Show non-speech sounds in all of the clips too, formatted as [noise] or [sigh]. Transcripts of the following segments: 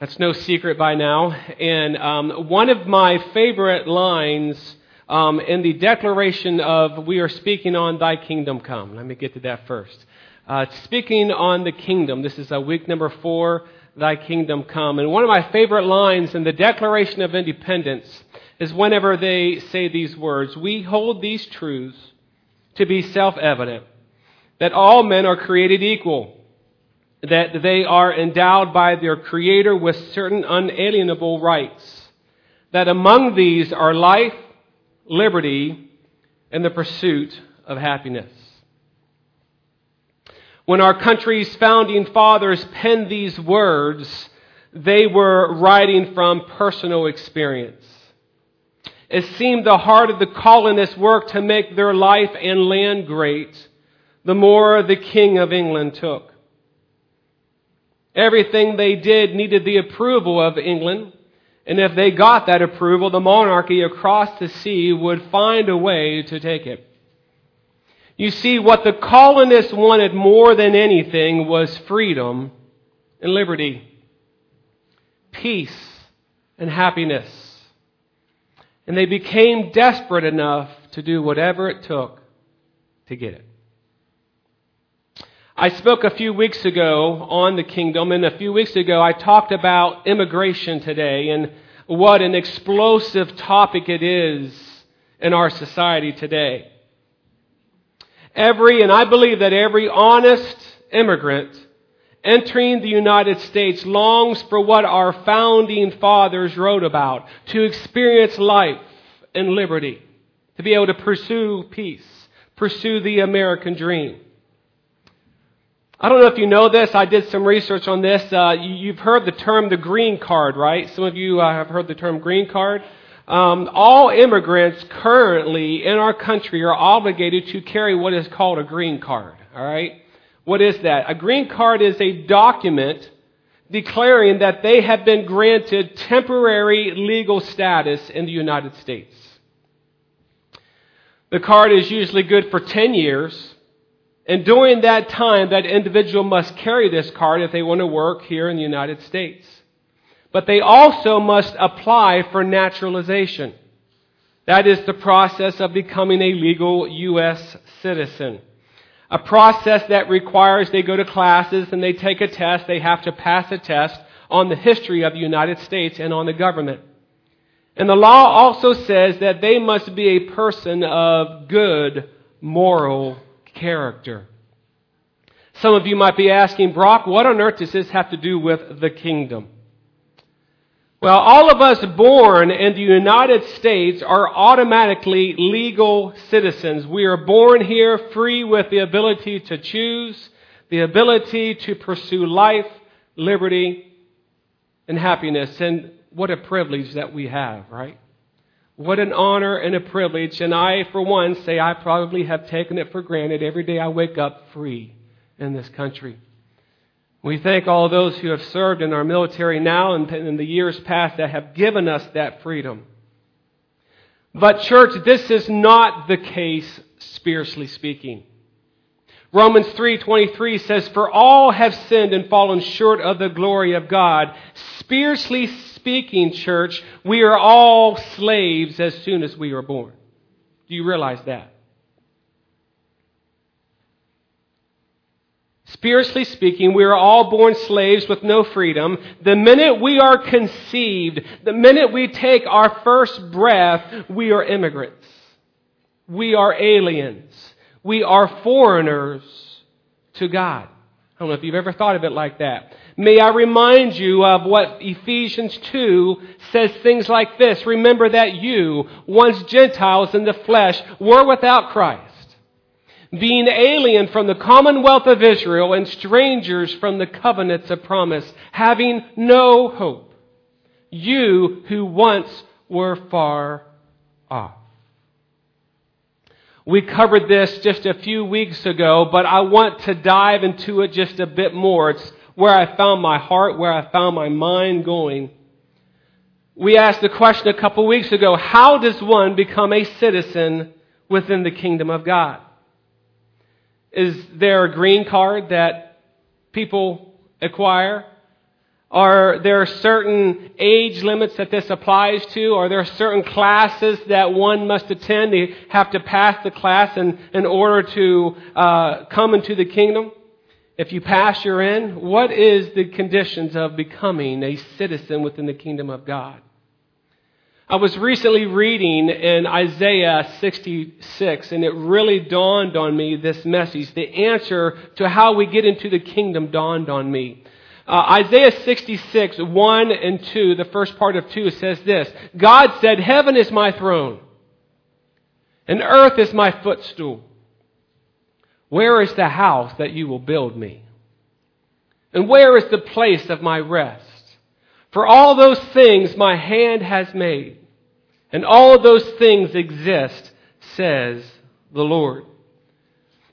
That's no secret by now. And um, one of my favorite lines um, in the declaration of we are speaking on thy kingdom come. Let me get to that first. Uh, speaking on the kingdom. This is a week number four, thy kingdom come. And one of my favorite lines in the Declaration of Independence is whenever they say these words, we hold these truths to be self-evident, that all men are created equal, that they are endowed by their Creator with certain unalienable rights, that among these are life, liberty, and the pursuit of happiness. When our country's founding fathers penned these words, they were writing from personal experience. It seemed the heart of the colonists worked to make their life and land great, the more the King of England took. Everything they did needed the approval of England, and if they got that approval, the monarchy across the sea would find a way to take it. You see, what the colonists wanted more than anything was freedom and liberty, peace and happiness. And they became desperate enough to do whatever it took to get it. I spoke a few weeks ago on the kingdom, and a few weeks ago I talked about immigration today and what an explosive topic it is in our society today. Every, and I believe that every honest immigrant entering the United States longs for what our founding fathers wrote about to experience life and liberty, to be able to pursue peace, pursue the American dream. I don't know if you know this. I did some research on this. Uh, you've heard the term the green card, right? Some of you uh, have heard the term green card. Um, all immigrants currently in our country are obligated to carry what is called a green card. All right. What is that? A green card is a document declaring that they have been granted temporary legal status in the United States. The card is usually good for 10 years. And during that time, that individual must carry this card if they want to work here in the United States. But they also must apply for naturalization. That is the process of becoming a legal U.S. citizen a process that requires they go to classes and they take a test. They have to pass a test on the history of the United States and on the government. And the law also says that they must be a person of good moral character. Some of you might be asking, Brock, what on earth does this have to do with the kingdom? Well, all of us born in the United States are automatically legal citizens. We are born here free with the ability to choose, the ability to pursue life, liberty, and happiness. And what a privilege that we have, right? What an honor and a privilege. And I, for one, say I probably have taken it for granted every day I wake up free in this country. We thank all those who have served in our military now and in the years past that have given us that freedom. But church, this is not the case spiritually speaking. Romans 3:23 says for all have sinned and fallen short of the glory of God. Spiritually speaking, church, we are all slaves as soon as we are born. Do you realize that? Spiritually speaking, we are all born slaves with no freedom. The minute we are conceived, the minute we take our first breath, we are immigrants. We are aliens. We are foreigners to God. I don't know if you've ever thought of it like that. May I remind you of what Ephesians 2 says things like this. Remember that you, once Gentiles in the flesh, were without Christ being alien from the commonwealth of Israel and strangers from the covenants of promise, having no hope. You who once were far off. We covered this just a few weeks ago, but I want to dive into it just a bit more. It's where I found my heart, where I found my mind going. We asked the question a couple weeks ago, how does one become a citizen within the kingdom of God? Is there a green card that people acquire? Are there certain age limits that this applies to? Are there certain classes that one must attend? They have to pass the class in, in order to uh, come into the kingdom? If you pass, you're in. What is the conditions of becoming a citizen within the kingdom of God? I was recently reading in Isaiah 66, and it really dawned on me this message. The answer to how we get into the kingdom dawned on me. Uh, Isaiah 66, 1 and 2, the first part of 2 says this God said, Heaven is my throne, and earth is my footstool. Where is the house that you will build me? And where is the place of my rest? For all those things my hand has made, and all those things exist, says the Lord.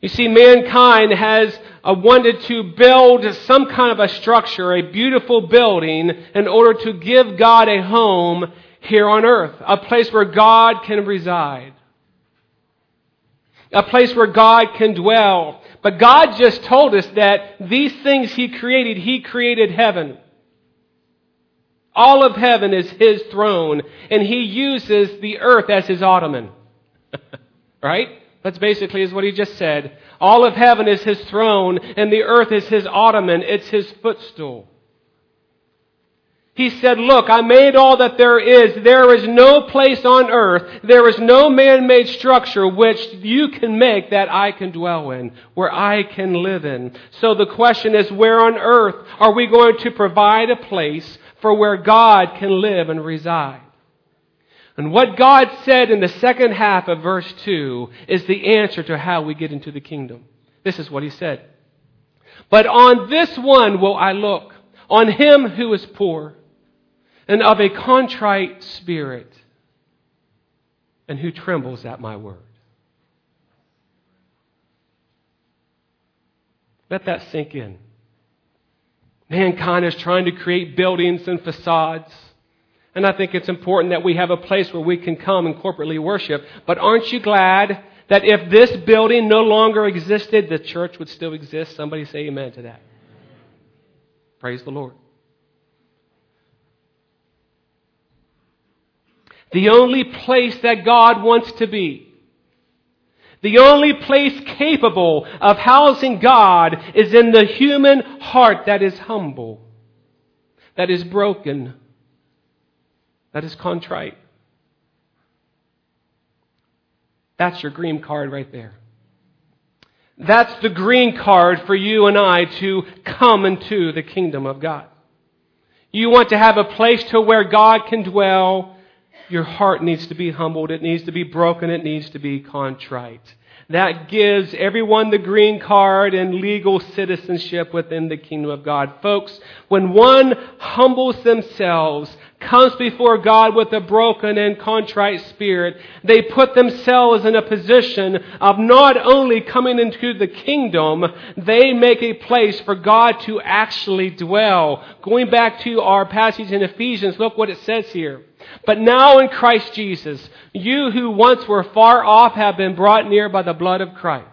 You see, mankind has uh, wanted to build some kind of a structure, a beautiful building, in order to give God a home here on earth, a place where God can reside, a place where God can dwell. But God just told us that these things He created, He created heaven. All of heaven is His throne, and He uses the earth as His ottoman. [laughs] right? That's basically is what he just said. All of heaven is his throne, and the earth is his ottoman. It's his footstool. He said, Look, I made all that there is. There is no place on earth, there is no man made structure which you can make that I can dwell in, where I can live in. So the question is, where on earth are we going to provide a place for where God can live and reside? And what God said in the second half of verse 2 is the answer to how we get into the kingdom. This is what he said. But on this one will I look, on him who is poor and of a contrite spirit, and who trembles at my word. Let that sink in. Mankind is trying to create buildings and facades and I think it's important that we have a place where we can come and corporately worship. But aren't you glad that if this building no longer existed, the church would still exist? Somebody say amen to that. Praise the Lord. The only place that God wants to be, the only place capable of housing God is in the human heart that is humble, that is broken, that is contrite. That's your green card right there. That's the green card for you and I to come into the kingdom of God. You want to have a place to where God can dwell. Your heart needs to be humbled. It needs to be broken. It needs to be contrite. That gives everyone the green card and legal citizenship within the kingdom of God. Folks, when one humbles themselves, comes before God with a broken and contrite spirit, they put themselves in a position of not only coming into the kingdom, they make a place for God to actually dwell. Going back to our passage in Ephesians, look what it says here. But now in Christ Jesus, you who once were far off have been brought near by the blood of Christ.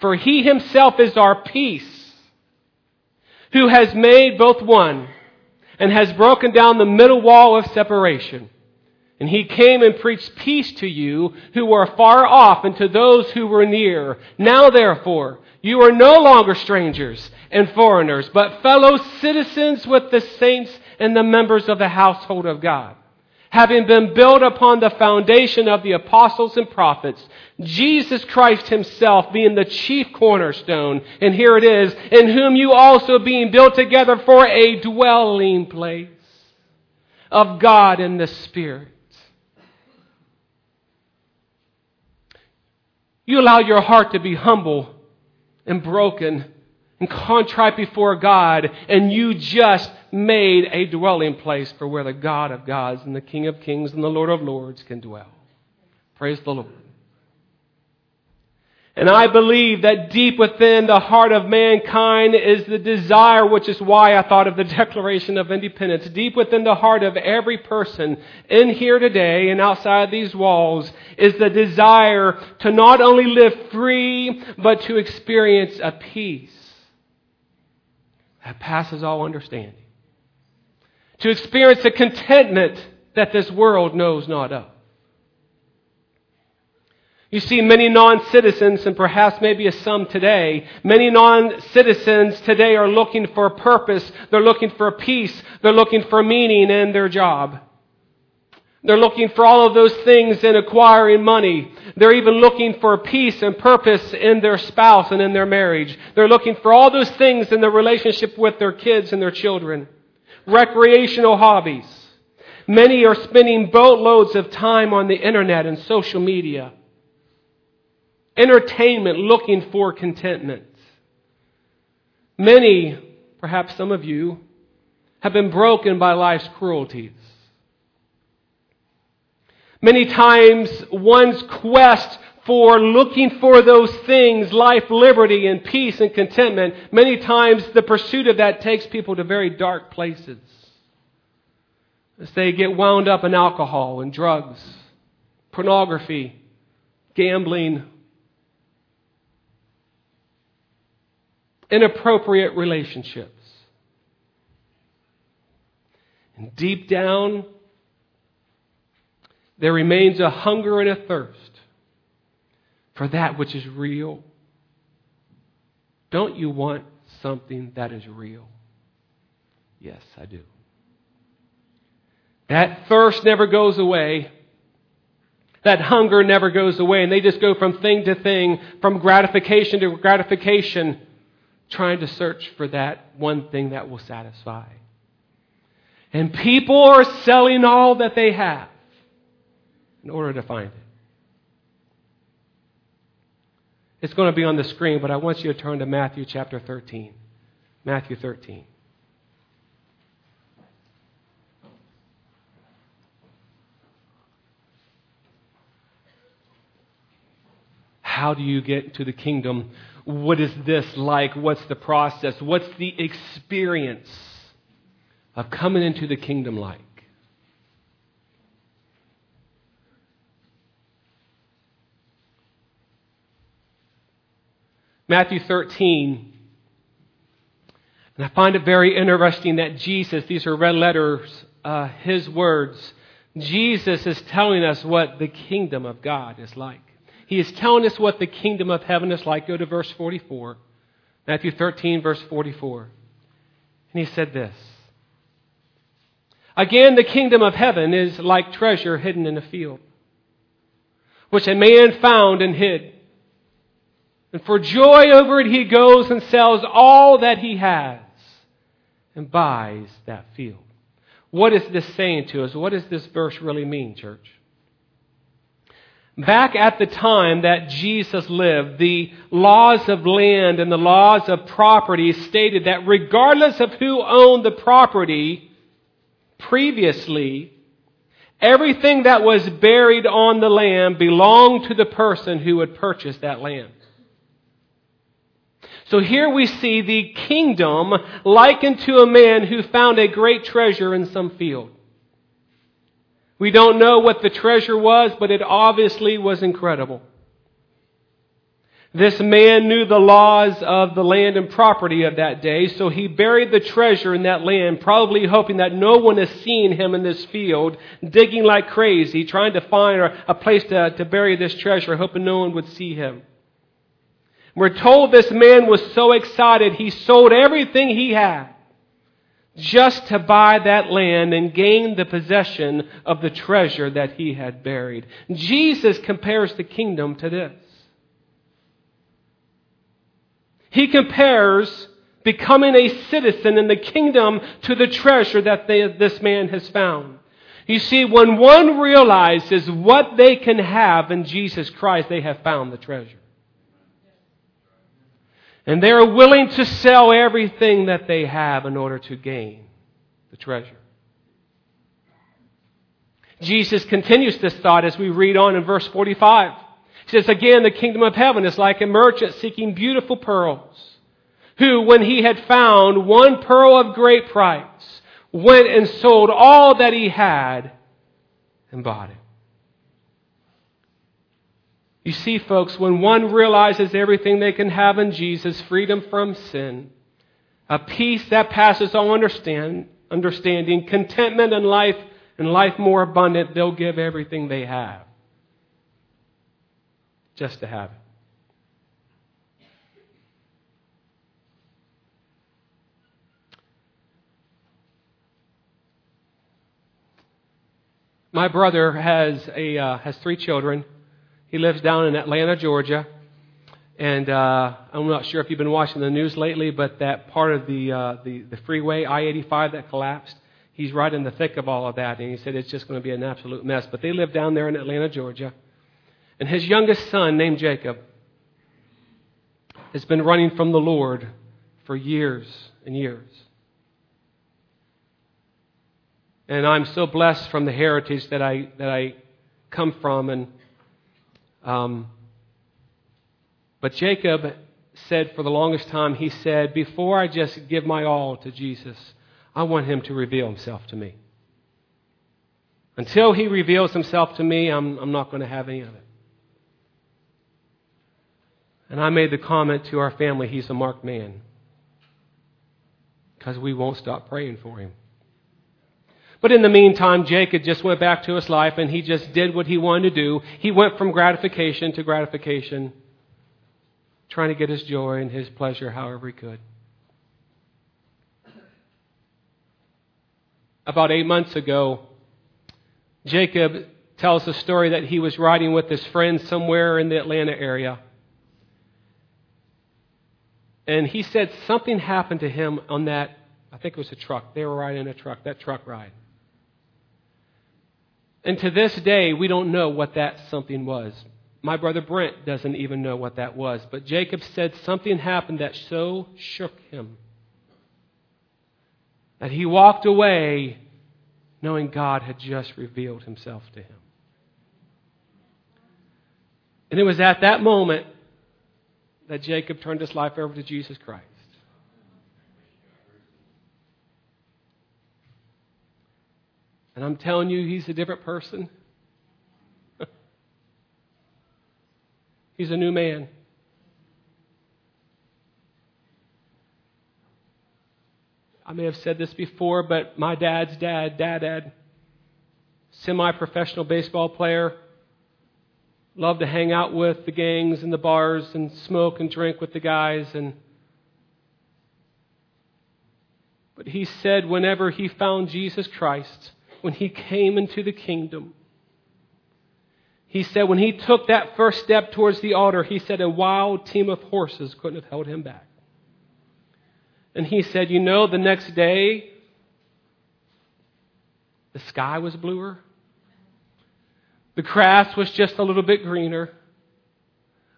For he himself is our peace, who has made both one and has broken down the middle wall of separation. And he came and preached peace to you who were far off and to those who were near. Now therefore, you are no longer strangers and foreigners, but fellow citizens with the saints and the members of the household of God having been built upon the foundation of the apostles and prophets, Jesus Christ himself being the chief cornerstone, and here it is, in whom you also being built together for a dwelling place of God in the Spirit. You allow your heart to be humble and broken and contrite before God, and you just made a dwelling place for where the God of gods and the King of kings and the Lord of lords can dwell. Praise the Lord. And I believe that deep within the heart of mankind is the desire, which is why I thought of the [laughs] Declaration of Independence. Deep within the heart of every person in here today and outside these walls is the desire to not only live free, but to experience a peace that passes all understanding. to experience a contentment that this world knows not of. You see, many non citizens, and perhaps maybe a some today, many non citizens today are looking for a purpose. They're looking for peace. They're looking for meaning in their job. They're looking for all of those things in acquiring money. They're even looking for peace and purpose in their spouse and in their marriage. They're looking for all those things in their relationship with their kids and their children. Recreational hobbies. Many are spending boatloads of time on the internet and social media entertainment looking for contentment. Many, perhaps some of you, have been broken by life's cruelties. Many times, one's quest for looking for those things, life, liberty, and peace and contentment, many times the pursuit of that takes people to very dark places. As they get wound up in alcohol and drugs, pornography, gambling, inappropriate relationships. And deep down, there remains a hunger and a thirst for that which is real. Don't you want something that is real? Yes, I do. That thirst never goes away. That hunger never goes away. And they just go from thing to thing, from gratification to gratification trying to search for that one thing that will satisfy. And people are selling all that they have in order to find it. It's going to be on the screen, but I want you to turn to Matthew chapter 13. Matthew 13. How do you get to the kingdom what is this like? What's the process? What's the experience of coming into the kingdom like? Matthew 13. And I find it very interesting that Jesus, these are red letters, uh, his words, Jesus is telling us what the kingdom of God is like. He is telling us what the kingdom of heaven is like. Go to verse 44. Matthew 13, verse 44. And he said this Again, the kingdom of heaven is like treasure hidden in a field, which a man found and hid. And for joy over it, he goes and sells all that he has and buys that field. What is this saying to us? What does this verse really mean, church? Back at the time that Jesus lived, the laws of land and the laws of property stated that regardless of who owned the property previously, everything that was buried on the land belonged to the person who had purchased that land. So here we see the kingdom likened to a man who found a great treasure in some field. We don't know what the treasure was, but it obviously was incredible. This man knew the laws of the land and property of that day, so he buried the treasure in that land, probably hoping that no one has seen him in this field, digging like crazy, trying to find a place to, to bury this treasure, hoping no one would see him. We're told this man was so excited, he sold everything he had just to buy that land and gain the possession of the treasure that he had buried. Jesus compares the kingdom to this. He compares becoming a citizen in the kingdom to the treasure that they, this man has found. You see, when one realizes what they can have in Jesus Christ, they have found the treasure. And they are willing to sell everything that they have in order to gain the treasure. Jesus continues this thought as we read on in verse 45. He says, Again, the kingdom of heaven is like a merchant seeking beautiful pearls, who, when he had found one pearl of great price, went and sold all that he had and bought it. You see, folks, when one realizes everything they can have in Jesus freedom from sin, a peace that passes all understand, understanding, contentment in life, and life more abundant, they'll give everything they have just to have it. My brother has a uh, has three children. He lives down in Atlanta, Georgia, and uh, I'm not sure if you've been watching the news lately, but that part of the uh, the, the freeway I-85 that collapsed, he's right in the thick of all of that, and he said it's just going to be an absolute mess. But they live down there in Atlanta, Georgia, and his youngest son, named Jacob, has been running from the Lord for years and years. And I'm so blessed from the heritage that I, that I come from. And, um, but Jacob said for the longest time, he said, Before I just give my all to Jesus, I want him to reveal himself to me. Until he reveals himself to me, I'm, I'm not going to have any of it. And I made the comment to our family, he's a marked man. Because we won't stop praying for him. But in the meantime, Jacob just went back to his life and he just did what he wanted to do. He went from gratification to gratification, trying to get his joy and his pleasure however he could. About eight months ago, Jacob tells the story that he was riding with his friends somewhere in the Atlanta area. And he said something happened to him on that, I think it was a truck. They were riding a truck, that truck ride. And to this day, we don't know what that something was. My brother Brent doesn't even know what that was. But Jacob said something happened that so shook him that he walked away knowing God had just revealed himself to him. And it was at that moment that Jacob turned his life over to Jesus Christ. And I'm telling you, he's a different person. [laughs] he's a new man. I may have said this before, but my dad's dad, dad, dad, semi professional baseball player, loved to hang out with the gangs and the bars and smoke and drink with the guys and but he said whenever he found Jesus Christ when he came into the kingdom. He said when he took that first step towards the altar, he said a wild team of horses couldn't have held him back. And he said, You know, the next day, the sky was bluer, the grass was just a little bit greener,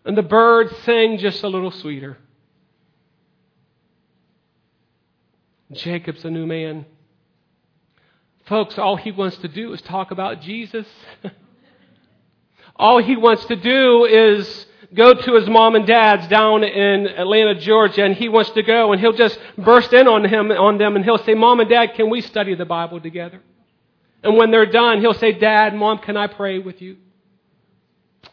and the birds sang just a little sweeter. Jacob's a new man. Folks, all he wants to do is talk about Jesus. [laughs] all he wants to do is go to his mom and dad's down in Atlanta, Georgia, and he wants to go and he'll just burst in on him on them and he'll say, Mom and Dad, can we study the Bible together? And when they're done, he'll say, Dad, Mom, can I pray with you?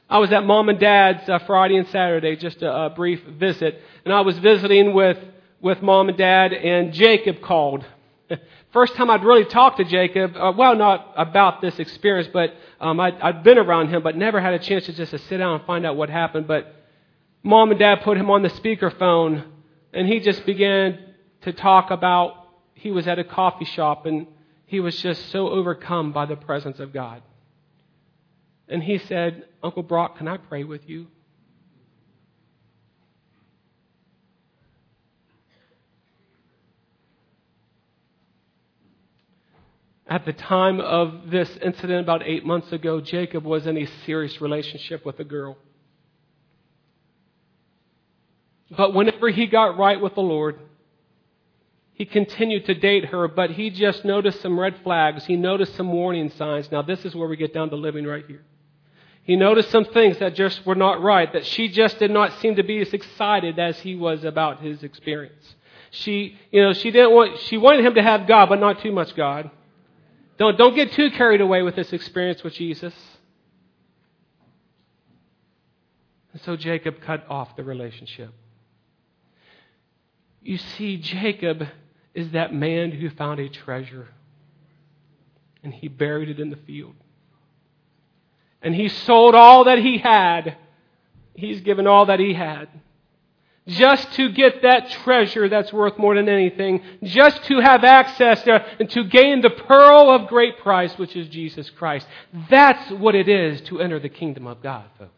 I was at Mom and Dad's uh, Friday and Saturday, just a, a brief visit, and I was visiting with, with Mom and Dad, and Jacob called. First time I'd really talked to Jacob, uh, well, not about this experience, but um, I'd, I'd been around him, but never had a chance to just to sit down and find out what happened. But mom and dad put him on the speakerphone, and he just began to talk about he was at a coffee shop and he was just so overcome by the presence of God. And he said, Uncle Brock, can I pray with you? At the time of this incident, about eight months ago, Jacob was in a serious relationship with a girl. But whenever he got right with the Lord, he continued to date her, but he just noticed some red flags. He noticed some warning signs. Now, this is where we get down to living right here. He noticed some things that just were not right, that she just did not seem to be as excited as he was about his experience. She, you know, she didn't want, she wanted him to have God, but not too much God. Don't, don't get too carried away with this experience with Jesus. And so Jacob cut off the relationship. You see, Jacob is that man who found a treasure and he buried it in the field. And he sold all that he had. He's given all that he had. Just to get that treasure that's worth more than anything. Just to have access to, and to gain the pearl of great price, which is Jesus Christ. That's what it is to enter the kingdom of God, folks.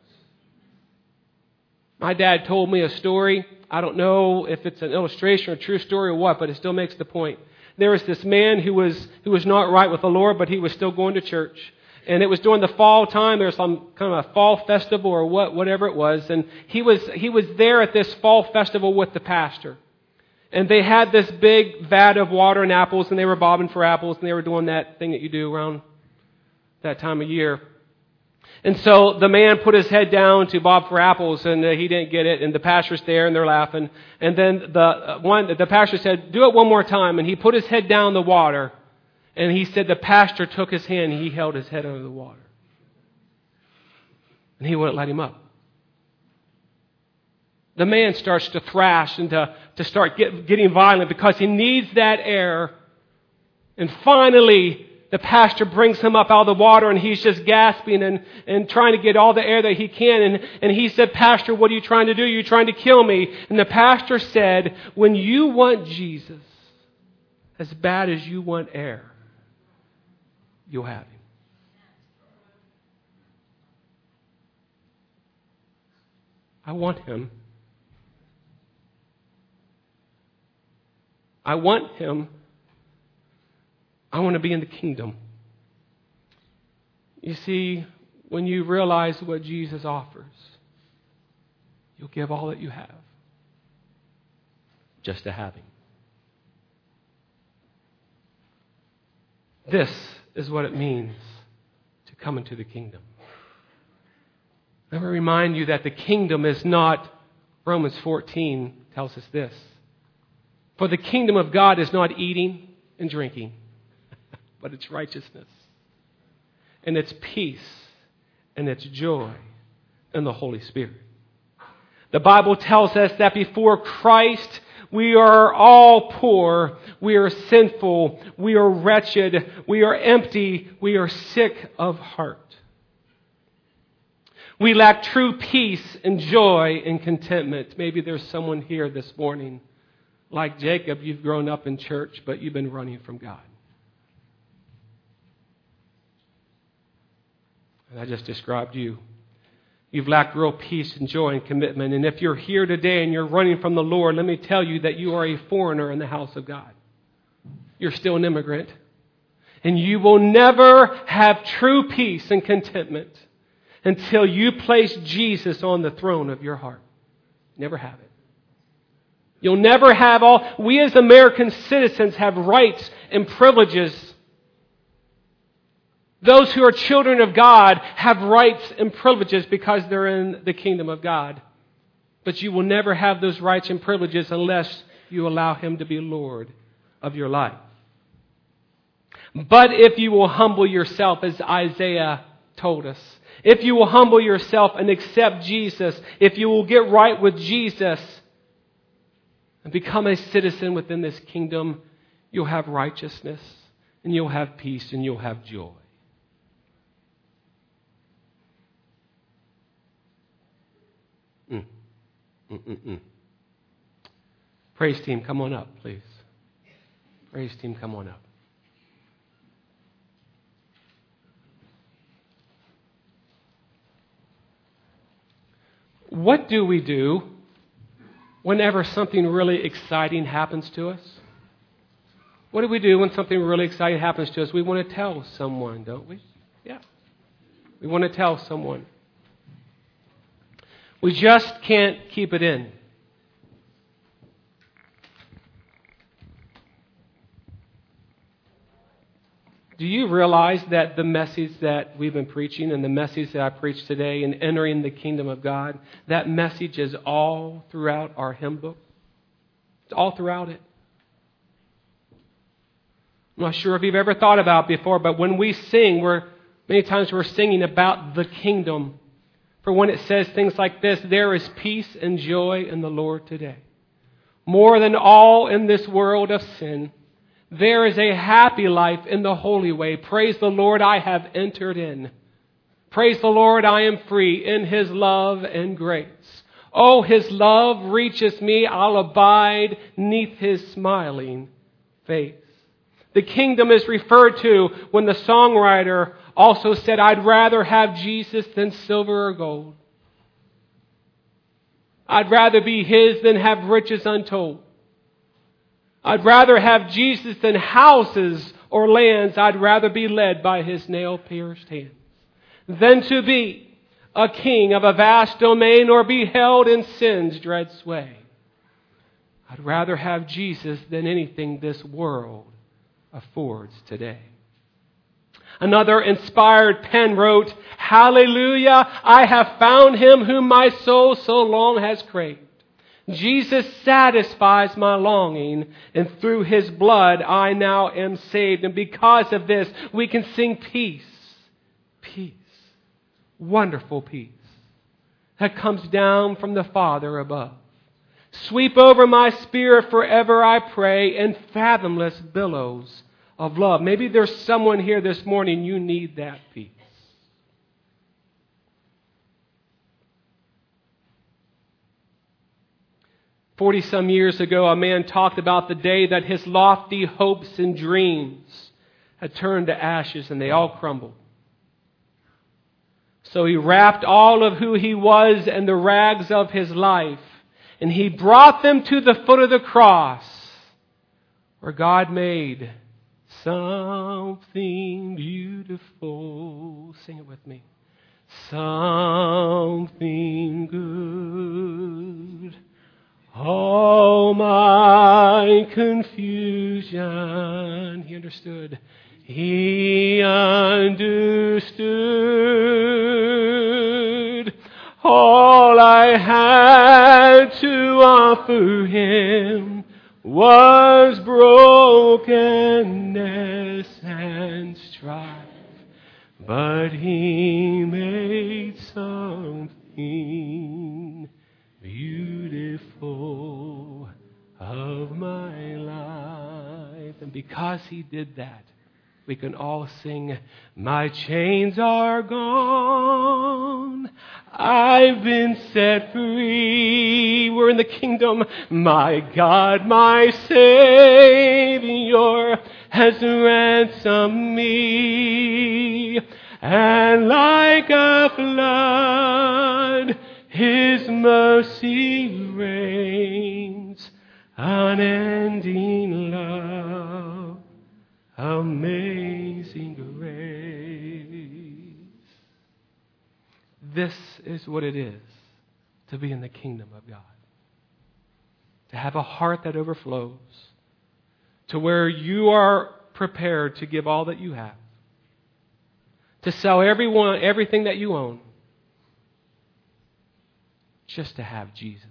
My dad told me a story. I don't know if it's an illustration or a true story or what, but it still makes the point. There was this man who was, who was not right with the Lord, but he was still going to church. And it was during the fall time. There was some kind of a fall festival or what, whatever it was. And he was, he was there at this fall festival with the pastor. And they had this big vat of water and apples, and they were bobbing for apples, and they were doing that thing that you do around that time of year. And so the man put his head down to bob for apples, and uh, he didn't get it. And the pastor's there, and they're laughing. And then the uh, one, the pastor said, "Do it one more time." And he put his head down the water, and he said the pastor took his hand, and he held his head under the water, and he wouldn't let him up. The man starts to thrash and to, to start get, getting violent because he needs that air. And finally, the pastor brings him up out of the water and he's just gasping and, and trying to get all the air that he can. And, and he said, Pastor, what are you trying to do? You're trying to kill me. And the pastor said, When you want Jesus as bad as you want air, you'll have him. I want him. I want him I want to be in the kingdom. You see, when you realize what Jesus offers, you'll give all that you have just to have Him. This is what it means to come into the kingdom. Let me remind you that the kingdom is not, Romans 14 tells us this. For the kingdom of God is not eating and drinking [laughs] but it's righteousness. And it's peace. And it's joy in the Holy Spirit. The Bible tells us that before Christ, we are all poor. We are sinful. We are wretched. We are empty. We are sick of heart. We lack true peace and joy and contentment. Maybe there's someone here this morning. Like Jacob, you've grown up in church, but you've been running from God. And I just described you. You've lacked real peace and joy and commitment. And if you're here today and you're running from the Lord, let me tell you that you are a foreigner in the house of God. You're still an immigrant. And you will never have true peace and contentment until you place Jesus on the throne of your heart. Never have it. You'll never have all. We as American citizens have rights and privileges those who are children of God have rights and privileges because they're in the kingdom of God. But you will never have those rights and privileges unless you allow Him to be Lord of your life. But if you will humble yourself, as Isaiah told us, if you will humble yourself and accept Jesus, if you will get right with Jesus and become a citizen within this kingdom, you'll have righteousness and you'll have peace and you'll have joy. Mm-mm-mm. Praise team, come on up, please. Praise team, come on up. What do we do whenever something really exciting happens to us? What do we do when something really exciting happens to us? We want to tell someone, don't we? Yeah. We want to tell someone. We just can't keep it in. Do you realize that the message that we've been preaching and the message that I preached today in entering the kingdom of God, that message is all throughout our hymn book? It's all throughout it. I'm not sure if you've ever thought about it before, but when we sing, we're many times we're singing about the kingdom for when it says things like this, there is peace and joy in the Lord today. more than all in this world of sin. There is a happy life in the holy way. Praise the Lord, I have entered in. Praise the Lord, I am free in His love and grace. Oh, His love reaches me, I'll abide neath His smiling face. The kingdom is referred to when the songwriter also said, I'd rather have Jesus than silver or gold. I'd rather be His than have riches untold. I'd rather have Jesus than houses or lands. I'd rather be led by His nail pierced hands than to be a king of a vast domain or be held in sin's dread sway. I'd rather have Jesus than anything this world affords today. Another inspired pen wrote, Hallelujah, I have found him whom my soul so long has craved. Jesus satisfies my longing, and through his blood I now am saved. And because of this, we can sing peace, peace, wonderful peace that comes down from the Father above. Sweep over my spirit forever, I pray, in fathomless billows of love. Maybe there's someone here this morning, you need that peace. Forty some years ago, a man talked about the day that his lofty hopes and dreams had turned to ashes and they all crumbled. So he wrapped all of who he was in the rags of his life and he brought them to the foot of the cross where God made something beautiful. Sing it with me. Something good. All my confusion. He understood. He understood all I had to offer him was brokenness and strife, but he made something beautiful of my life. And because he did that, we can all sing, My chains are gone. I've been set free. We're in the kingdom. My God, my Savior has ransomed me. And like a flood, His mercy rains. Unending love amazing grace. This is what it is to be in the kingdom of God. To have a heart that overflows, to where you are prepared to give all that you have, to sell everyone, everything that you own, just to have Jesus.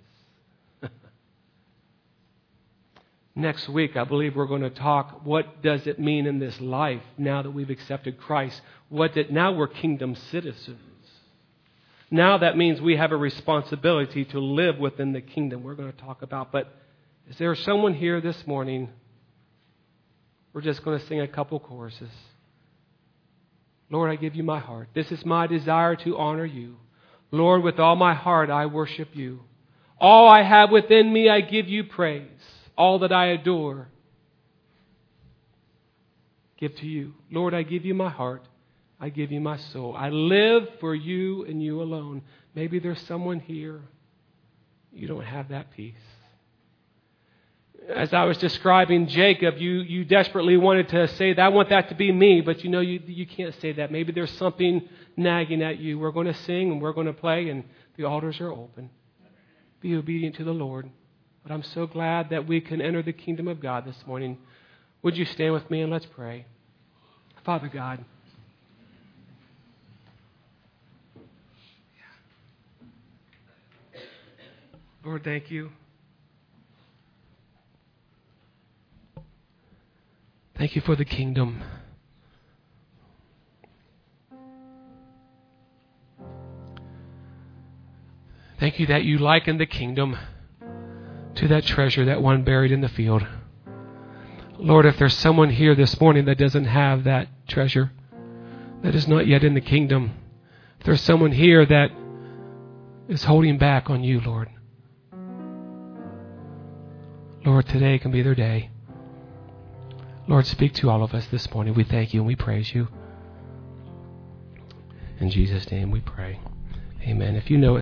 Next week, I believe we're going to talk what does it mean in this life now that we've accepted Christ? What did, now we're kingdom citizens. Now that means we have a responsibility to live within the kingdom we're going to talk about. But is there someone here this morning? We're just going to sing a couple choruses. Lord, I give you my heart. This is my desire to honor you. Lord, with all my heart, I worship you. All I have within me, I give you praise all that I adore, give to you. Lord, I give you my heart. I give you my soul. I live for you and you alone. Maybe there's someone here, you don't have that peace. As I was describing Jacob, you, you desperately wanted to say that I want that to be me, but you know you, you can't say that. Maybe there's something nagging at you. We're going to sing and we're going to play, and the altars are open. Be obedient to the Lord. But I'm so glad that we can enter the kingdom of God this morning. Would you stand with me and let's pray? Father God, Lord, thank you. Thank you for the kingdom. Thank you that you liken the kingdom to that treasure, that one buried in the field. Lord, if there's someone here this morning that doesn't have that treasure, that is not yet in the kingdom, if there's someone here that is holding back on you, Lord, Lord, today can be their day. Lord, speak to all of us this morning. We thank you and we praise you. In Jesus' name we pray. Amen. If you know it,